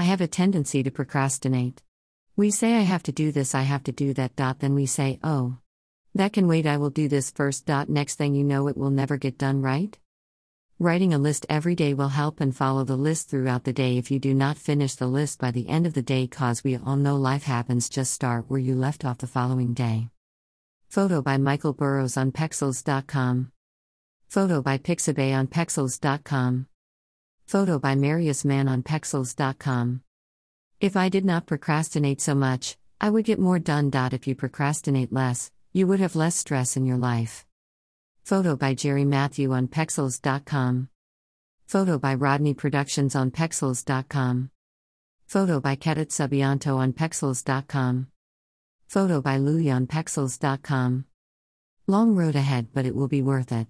I have a tendency to procrastinate. We say, I have to do this, I have to do that. Dot, then we say, oh. That can wait, I will do this first. Dot, next thing you know, it will never get done, right? Writing a list every day will help and follow the list throughout the day if you do not finish the list by the end of the day, cause we all know life happens, just start where you left off the following day. Photo by Michael Burrows on Pexels.com. Photo by Pixabay on Pexels.com. Photo by Marius Mann on Pexels.com. If I did not procrastinate so much, I would get more done. If you procrastinate less, you would have less stress in your life. Photo by Jerry Matthew on Pexels.com. Photo by RODNAE Productions on Pexels.com. Photo by Ketut Subiyanto on Pexels.com. Photo by Louis on Pexels.com. Long road ahead, but it will be worth it.